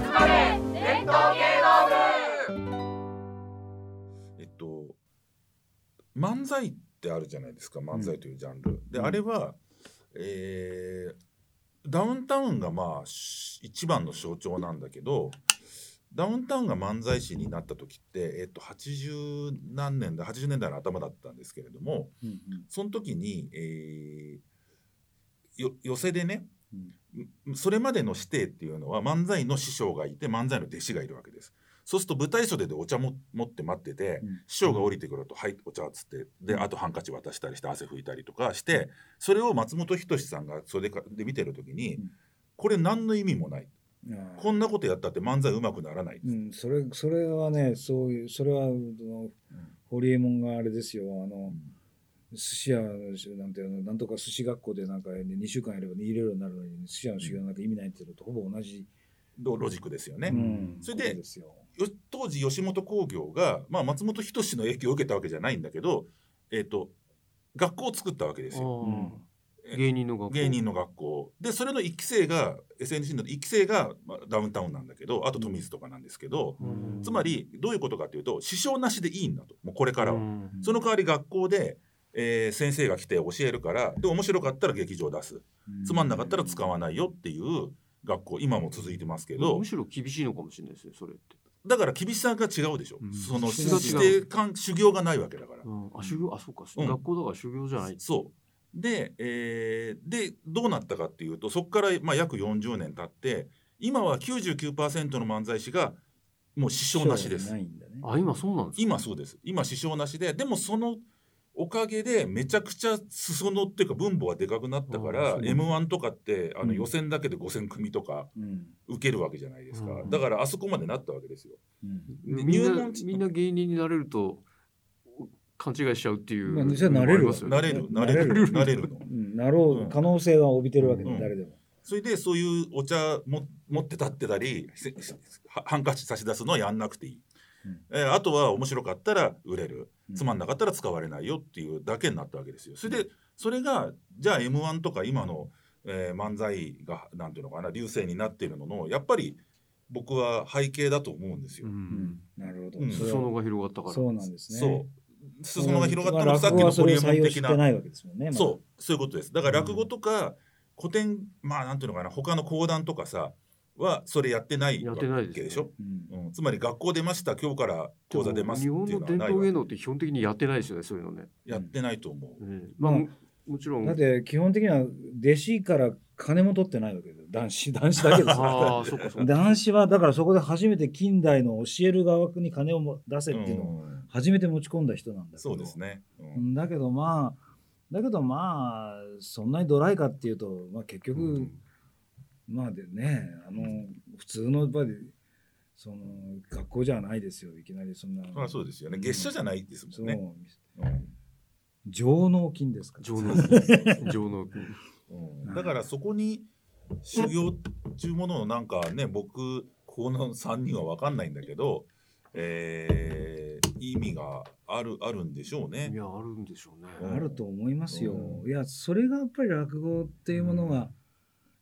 集まれ。伝統芸能えっと漫才ってあるじゃないですか。漫才というジャンル、であれはえーダウンタウンがまあし一番の象徴なんだけどダウンタウンが漫才師になった時って、えっと、80何年代80年代の頭だったんですけれどもうんうん。その時に、えーよ寄せでねうんそれまでの師弟っていうのは漫才の師匠がいて漫才の弟子がいるわけです。そうすると舞台袖でお茶も持って待ってて、うん。師匠が降りてくると「はいお茶」っつってであとハンカチ渡したりして汗拭いたりとかしてそれを松本人志さんがそれで見てる時に、うん。これ何の意味もない。こんなことやったって漫才うまくならない、うん、それそれはねそういうそれは堀江門があれですよあの寿司屋なんていうのなんとか寿司学校でなんか2週間やれば入れるようになるのに寿司屋の修行なんか意味ないっていうのとほぼ同じ、ロロジックですよね。うん。それでことですよ。よ当時吉本興業が、まあ、松本人志の影響を受けたわけじゃないんだけど、えー、と学校を作ったわけですよ。うん。え芸人の学校。芸人の学校。でそれの1期生が SNC の1期生が、まあ、ダウンタウンなんだけどあと富水とかなんですけど、うん。つまりどういうことかというと支障なしでいいんだと。もうこれからは、うん。その代わり学校で、えー先生が来て教えるからで面白かったら劇場出す。つまんなかったら使わないよっていう学校今も続いてますけど。むしろ厳しいのかもしれないですねそれって、だから厳しさが違うでしょ、うん。その指定感修行がないわけだから。うん、あ修行あそうか、うん。学校だから修行じゃない。そう。で,、えーでどうなったかっていうとそこから、まあ、約40年経って今は99%の漫才師がもう支障なしです。ないんだね。あ今そうなんですか？今そうです。今支障なしででもそのおかげでめちゃくちゃ裾野っていうか分母がでかくなったから m 1とかってあのうん。予選だけで5,000組とかうん。受けるわけじゃないですか、うん。だからあそこまでなったわけですよ。入門みんな芸人になれると勘違いしちゃうっていうまあじゃあなれる。なれる。なれる。なれるの。うん。なろう可能性は帯びてるわけで、うん。誰でも。それでそういうお茶も持って立ってたりハンカチ差し出すのはやんなくていい、うん。えーあとは面白かったら売れる。うんつまんなかったら使われないよっていうだけになったわけですよ。それでそれがじゃあ m 1とか今の、えー漫才がなんていうのかな流星になっているののやっぱり僕は背景だと思うんですよ。ううん。んなるほど。うん。裾野が広がったから。そうなんですね。そう。裾野が広がったのさっきのホリエモン的な。そう。そういうことです。だから落語とか古典まあなんていうのかな他の講談とかさはそれやってないわやってないですね。けでしょ、うん。うん、つまり学校出ました今日から講座出ますって日本いうのはないの伝統芸わ能って基本的にやってないですよねそういうのね、やってないと思う、うん。まあまあももちろん。だって基本的には弟子から金も取ってないわけです男子男子だけですよ。ああそっかそっか。男子はだからそこで初めて近代の教える側に金をも出せっていうのをうん。初めて持ち込んだ人なんだけど。そうですね、ううんん。だけどまあだけどまあそんなにドライかっていうと、まあ、結局、うんまあでねあの普通のやっぱりその学校じゃないですよいきなりそんな。まあそうですよね。月謝じゃないですそもんね、う。上納金ですか？ら上納金 上納金。だからそこに修行っていうもののなんかね僕この3人は分かんないんだけど、えー意味があるあるんでしょうね。い。やあるんでしょうね、うん。あると思いますよ。うん。いやそれがやっぱり落語っていうものが、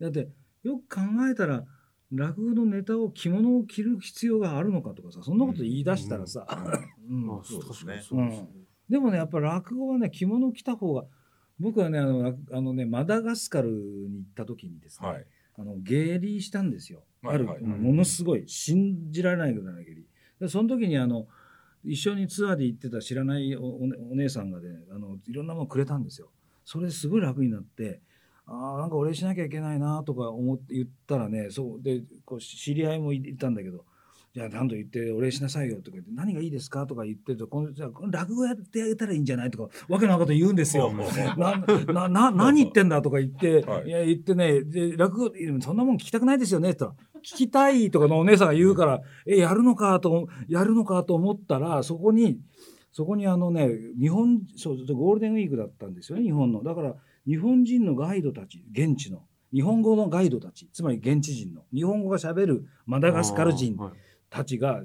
だってよく考えたら落語のネタを着物を着る必要があるのかとかさそんなこと言い出したらさ、うん。まあそうですね。確かにそうですね、でもねやっぱ落語はね着物着た方が僕はねあの落あのねマダガスカルに行った時にですね、はい。あの下痢したんですよ、はいはい。あるものすごい信じられないぐらいの下痢。でその時にあの一緒にツアーで行ってた知らないおお,、ね、お姉さんがねあのいろんなものくれたんですよ。それですごい楽になってあーなんかお礼しなきゃいけないなとか思って言ったらねそうでこう知り合いもいたんだけどじゃあ何と言ってお礼しなさいよとか言って何がいいですかとか言ってるとこのじゃあ落語やってあげたらいいんじゃないとかわけのこと言うんですよ。ななな何言ってんだとか言って、はい。い、や言ってねで落語そんなもん聞きたくないですよねって言ったら聞きたいとかのお姉さんが言うからえやるのかとやるのかと思ったらそこにそこにあのね日本そうゴールデンウィークだったんですよね日本の。だから日本人のガイドたち現地の日本語のガイドたちつまり現地人の日本語がしゃべるマダガスカル人たちが、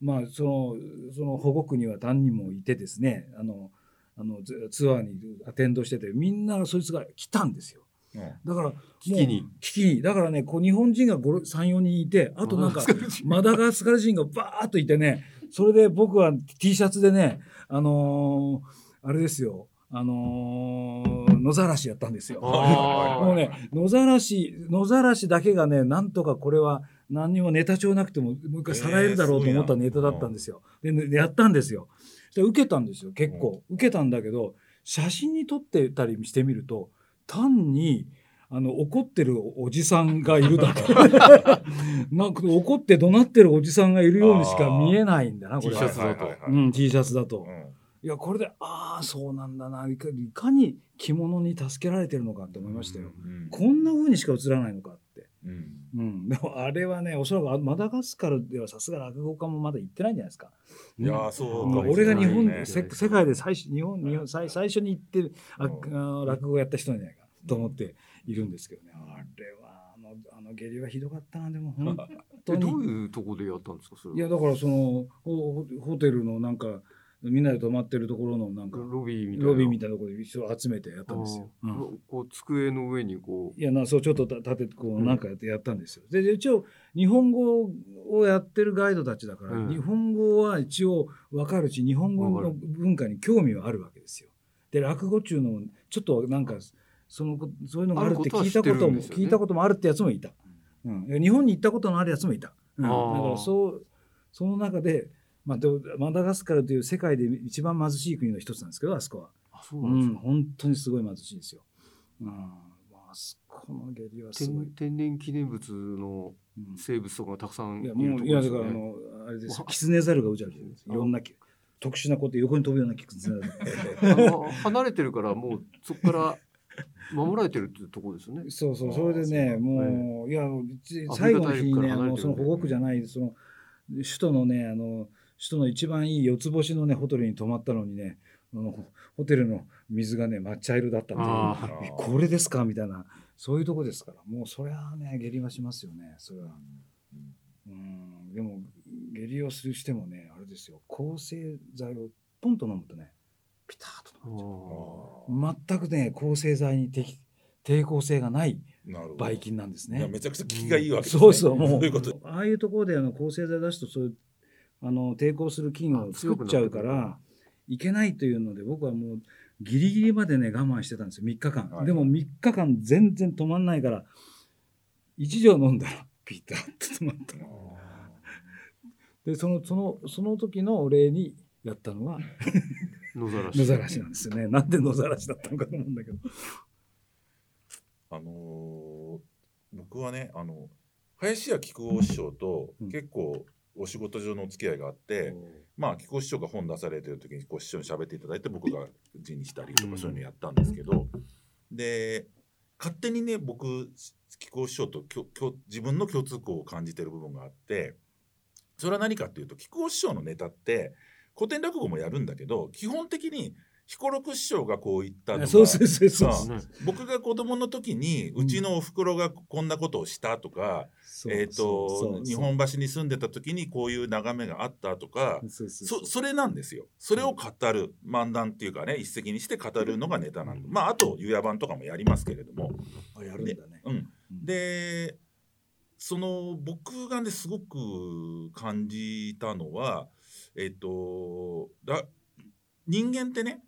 まあ、そのその保護区には何人もいてですねあのあのツツアーにアテンドしててみんなそいつが来たんですよ。うんだから危機に。危機に。だからねこう日本人が34人いてあとなんかマダガスカル人がバーッといてねそれで僕は T シャツでねあのーあれですよあのー野ざらしやったんですよ。もうね野ざらし野ざらしだけがねなんとかこれは何にもネタ帳なくてももう一回さらえるだろうと思ったネタだったんですよ。でねやったんですよ。で受けたんですよ結構、受けたんだけど写真に撮ってたりしてみると単にあの怒ってるおじさんがいるだけ なんか怒って怒鳴ってるおじさんがいるようにしか見えないんだなこ T れシャツだとうん、T シャツだと。うんいやこれでああそうなんだないかいかに着物に助けられてるのかって思いましたよ。うんこんな風にしか映らないのかって。うんうん、でもあれはねおそらくあマダガスカルではさすが落語家もまだ行ってないんじゃないですか。いやーそううんか俺が日本、ねせ世界で最初日本日本最最初に行ってあうんあ落語やった人なんじゃないかと思っているんですけどね。あれはあの下痢はひどかったなでも本当に。えどういうところでやったんですかそれはいやだからそのホホテルのなんかみんなで泊まってるところのなんかロビーみたいな。ロビーみたいなところで一緒集めてやったんですよ。うん。こう机の上にこいやなそうちょっとた立ててこううんなんかやってやったんですよ。でで一応日本語をやってるガイドたちだから、うん。日本語は一応分かるし日本語の文化に興味はあるわけですよ。で落語中のちょっとなんかそのこそういうのがあるって聞いたことも聞いたこともあるってやつもいた。うん、日本に行ったことのあるやつもいた。うん、だからそうその中で、まあ、マダガスカルという世界で一番貧しい国の一つなんですけどあそこは。うあそうなんですうん、か、本当にすごい貧しいですよ。うん、まあ、あそこの下痢はすごい天。天然記念物のうん生物とかがたくさんいるところですよね。だから、あの、あれですよ。キツネザルがうじゃうじゃいろんなき、特殊なこと、横に飛ぶようなキツネザル。離れてるからもうそこから守られてるっていうところですよね。そうそう、それでね、もう、いや、ちアフ最後の日にね、あの、その保護区じゃない、その。首都のね、あの、首都の一番いい四つ星のね、ホテルに泊まったのにね。あのホテルの水がね、抹茶色だったっていう。あー。えこれですか？みたいな、そういうとこですから、もうそれはね、下痢はしますよね、それは。うん、でも、下痢をするしてもね、あれですよ、抗生剤をポンと飲むとね、ピタッとあ飲むーあ全くね、抗生剤に適抵抗性がないーなるほど。ばい菌なんですね。めちゃくちゃ効きがいいわけですね。そうそう、もそういうこと。ああいうところであの抗生剤出すと、そういうあの抵抗する菌を作っちゃうから、いけないというので、僕はもうギリギリまでね、我慢してたんですよ、3日間。はいでも3日間全然止まんないから、1錠飲んだら、ピタッと止まった。で、その、その、その時のお礼にやったのが野ざらし。野ざらしなんですよね。なんで野ざらしだったのかと思うんだけど。あのー僕はねあの林家木久扇師匠とうん結構お仕事上のお付き合いがあって、まあ木久扇師匠が本出されてる時にこう師匠に喋っていただいて僕が字にしたりとうん。かそういうのやったんですけど、で勝手にね僕木久扇師匠ときょきょ自分の共通項を感じてる部分があってそれは何かっていうと木久扇師匠のネタって古典落語もやるんだけど基本的に彦六師匠がこう言ったのがそうそうそうそう。さね僕が子供の時にうちのおふくろがこんなことをしたとか、えと日本橋に住んでた時にこういう眺めがあったとかそれなんですよ。それを語る漫談っていうかね一石にして語るのがネタなんで。まああと湯屋版とかもやりますけれども、あやるんだね。うん、うん。でその僕がねすごく感じたのはえっ、とだ人間ってね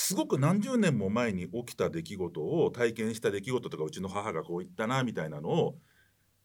すごく何十年も前に起きた出来事を体験した出来事とかうちの母がこう言ったなみたいなのを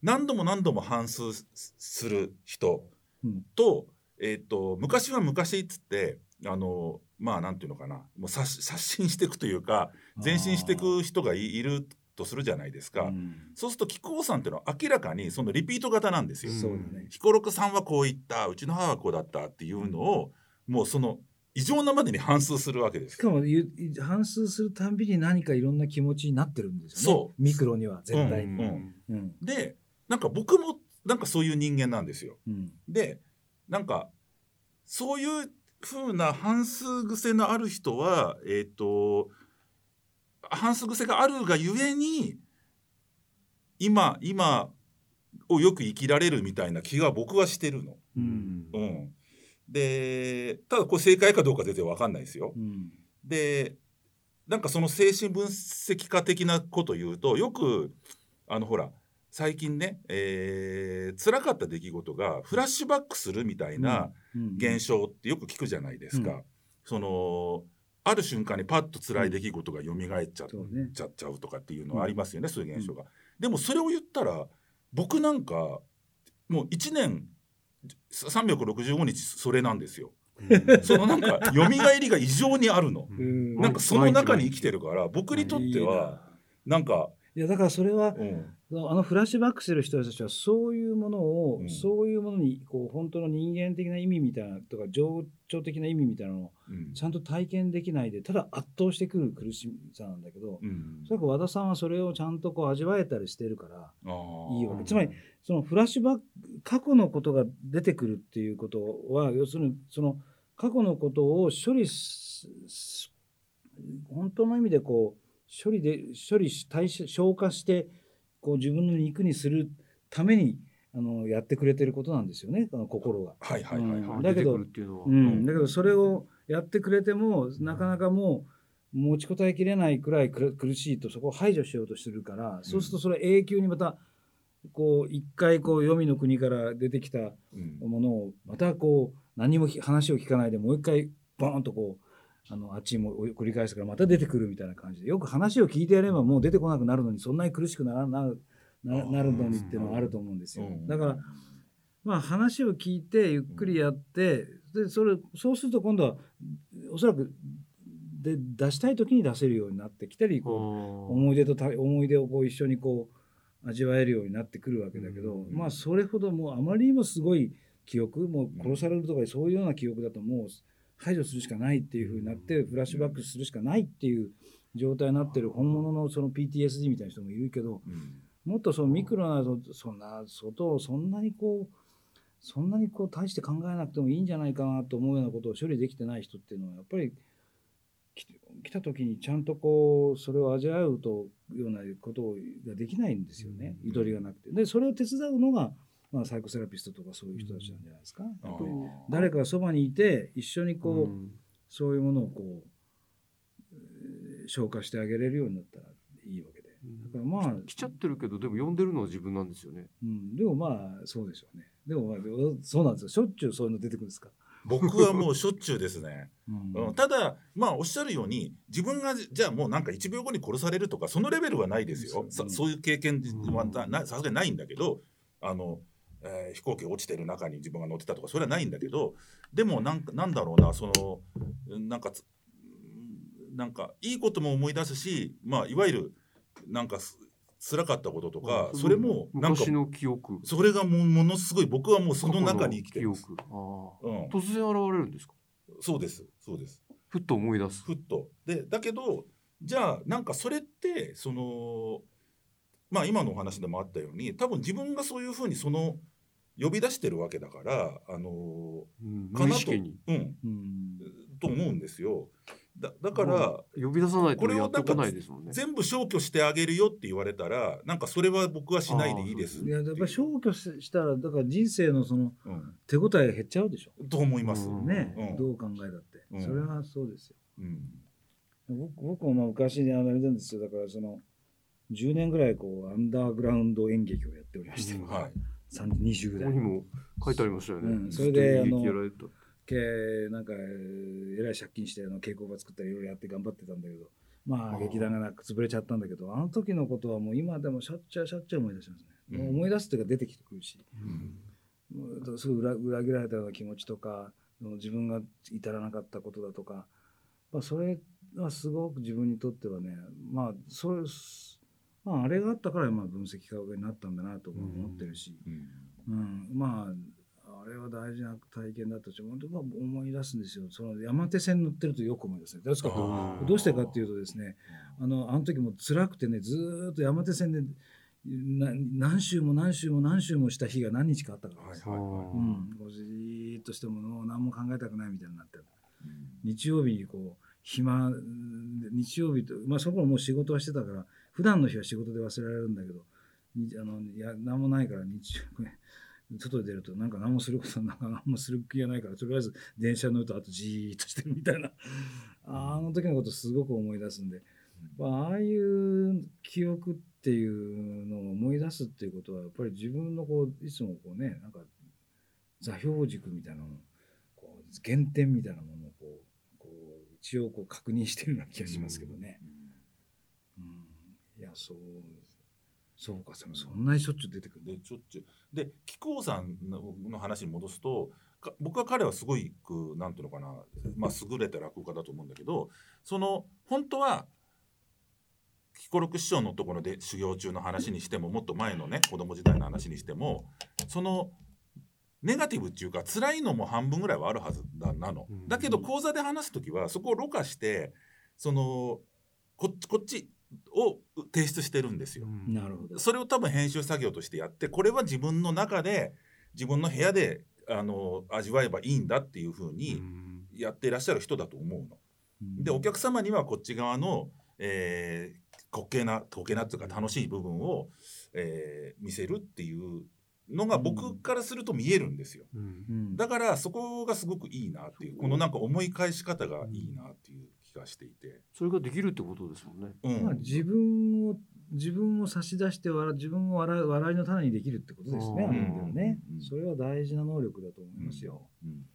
何度も何度も反芻すする人うんと,、えっと昔は昔っつってあのまあなんていうのかなもう刷刷新していくというか前進していく人がいいるとするじゃないですか。うんそうすると木久扇さんっていうのは明らかにそのリピート型なんですよ。そうだね。彦六さんはこう言ったうちの母はこうだったっていうのをもうその異常なまでに反芻するわけですしかもゆ反芻するたんびに何かいろんな気持ちになってるんですよね。そうミクロには絶対に。うんうんでなんか僕もなんかそういう人間なんですよ。うんでなんかそういう風な反芻癖のある人はえっ、と反芻癖があるがゆえに今今をよく生きられるみたいな気が僕はしてるの。うんうん、でただこれ正解かどうか全然わかんないですよ。うん。でなんかその精神分析家的なこと言うとよくあのほら最近ね、えー、辛かった出来事がフラッシュバックするみたいなうん。現象ってよく聞くじゃないですか。うそのある瞬間にパッと辛い出来事が蘇っちゃうねちゃっちゃうとかっていうのはありますよね、そういう現象が。でもそれを言ったら僕なんかもう1年365日それなんですよ。そのなんか蘇りが異常にあるの。うん。なんかその中に生きてるから僕にとってはなんか、いやだからそれはうんあのフラッシュバックする人たちはそういうものを、うん。そういうものにこう本当の人間的な意味みたいなとか情緒的な意味みたいなのをうん。ちゃんと体験できないでただ圧倒してくる苦しさなんだけど、うん。おそらく和田さんはそれをちゃんとこう味わえたりしてるからいいわけつまりそのフラッシュバック過去のことが出てくるっていうことは要するにその過去のことを処理本当の意味でこう処理で処理し代謝消化してこう自分の肉にするためにあのやってくれてることなんですよねあの心が。はいはいはいはい、だけどそれをやってくれてもなかなかもう持ちこたえきれないくらいく苦しいとそこを排除しようとするから、そうするとそれ永久にまたこう一回こう黄泉の国から出てきたうん。ものをまたこう何も話を聞かないでもう一回ボーンとこうあのあっちにも繰り返すからまた出てくるみたいな感じでよく話を聞いてやればもう出てこなくなるのにそんなに苦しくならなななるのにっていうのはあると思うんですよ。うん。だからまあ話を聞いてゆっくりやってでそれそうすると今度はおそらくで出したい時に出せるようになってきたりこう思い出とた思い出をこう一緒にこう味わえるようになってくるわけだけど、うん。まあそれほどもうあまりにもすごい記憶もう殺されるとかそういうような記憶だともう排除するしかないっていうふうになってフラッシュバックするしかないっていう状態になってる本物のその PTSD みたいな人もいるけどうんもっとそのミクロなそそんな外をそんなにこうそんなにこう大して考えなくてもいいんじゃないかなと思うようなことを処理できてない人っていうのはやっぱり来た時にちゃんとこうそれを味わうというようなことができないんですよね、うんゆとりがなくて。でそれを手伝うのが、まあ、サイコセラピストとかそういう人たちなんじゃないですか。あやっぱりー誰かがそばにいて一緒にこう、うんそういうものをこうえー消化してあげれるようになったらいいわけで。だからまあ来ちゃってるけどでも呼んでるのは自分なんですよね。うん、でもまあそうでしょうね。でもまあそうなんですよ。しょっちゅうそういうの出てくるんですか。僕はもうしょっちゅうですね。うんうん、ただまあおっしゃるように自分がじゃあもうなんか1秒後に殺されるとかそのレベルはないですよ。そうさそういう経験はさすがにないんだけどあの、えー飛行機が落ちてる中に自分が乗ってたとかそれはないんだけどでもなんかなんだろうなそのなんかつなんかいいことも思い出すしまあいわゆるなんかす辛かったこととかあそれもなんか昔の記憶。それがもうものすごい僕はもうその中に生きてるうんあ、突然現れるんですか？そうですそうです。ふっと思い出す。ふっと。でだけどじゃあなんかそれってそのまあ今のお話でもあったように多分自分がそういうふうにその呼び出してるわけだからあのうんかなと。うん。うん。と思うんですよ。だだから、呼び出さないことれをやってこないですもんね。全部消去してあげるよって言われたらなんかそれは僕はしないでいいですいややっぱり消去ししたらだから人生のそのうん、手応え減っちゃうでしょ。と思います。うんね、うん。どう考えたって、うん。それはそうですよ。うん。僕僕もまあ昔にあれなんですよ。だからその10年ぐらいこうアンダーグラウンド演劇をやっておりまして、うんはい。三20代。ここにも書いてありましたよね。うんそれでずっと演劇やられた。けなんかえらい借金してあの稽古場作ったりいろいろやって頑張ってたんだけどまあ劇団がなく潰れちゃったんだけどあの時のことはもう今でもしょっちゅうしょっちゅう思い出しますね、うん。もう思い出すっていうか出てきてくるし。うん。もうすごい裏裏切られたような気持ちとか自分が至らなかったことだとか、まあ、それはすごく自分にとってはねまあそれまああれがあったからまあ分析家になったんだなとも思ってるし、うんうん、まああれは大事な体験だったし本当まあ思い出すんですよ。その山手線乗ってるとよく思い出すね。ですかどうしてかっていうとですねあのあの時も辛くてねずーっと山手線でな何周も何周も何周もした日が何日かあったからです、はいはいはいうん、じーっとしてももう何も考えたくないみたいになって。うん。日曜日にこう暇日曜日とまあそこはもう仕事はしてたから普段の日は仕事で忘れられるんだけどにあのいや何もないから日曜日外に出るとなんか何もすることなんか何もする気がないからとりあえず電車乗るとあとじーっとしてるみたいな。あの時のことすごく思い出すんで、まあ、ああいう記憶っていうのを思い出すっていうことはやっぱり自分のこういつもこうねなんか座標軸みたいなのこう原点みたいなものをこうこう一応こう確認してるような気がしますけどね。うん、いやそうそうかそそんなにしょっちゅう出てくるでしょっちゅう。で木久扇さんのの話に戻すとか僕は彼はすごいくなんていうのかな、まあ、優れた落語家だと思うんだけどその本当は彦六師匠のところで修行中の話にしてももっと前のね子供時代の話にしてもそのネガティブっていうか辛いのも半分ぐらいはあるはずだなの。だけど講座で話す時はそこをろ過してそのここっちを提出してるんですよ。なるほど。それを多分編集作業としてやってこれは自分の中で自分の部屋であの味わえばいいんだっていうふうにやっていらっしゃる人だと思うの。でお客様にはこっち側の、えー、滑稽な滑稽なっていうか楽しい部分を、えー見せるっていうのが僕からすると見えるんですよ。うん。だからそこがすごくいいなっていうこのなんか思い返し方がいいなっていう気がしていて。それができるってことですもんね。うん。まあ、自分を自分を差し出して笑自分を笑う笑いの種にできるってことですね、ね。うん。それは大事な能力だと思いますよ、うん。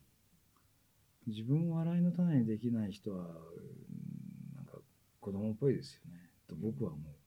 自分を笑いの種にできない人はうんなんか子供っぽいですよね。と僕は思う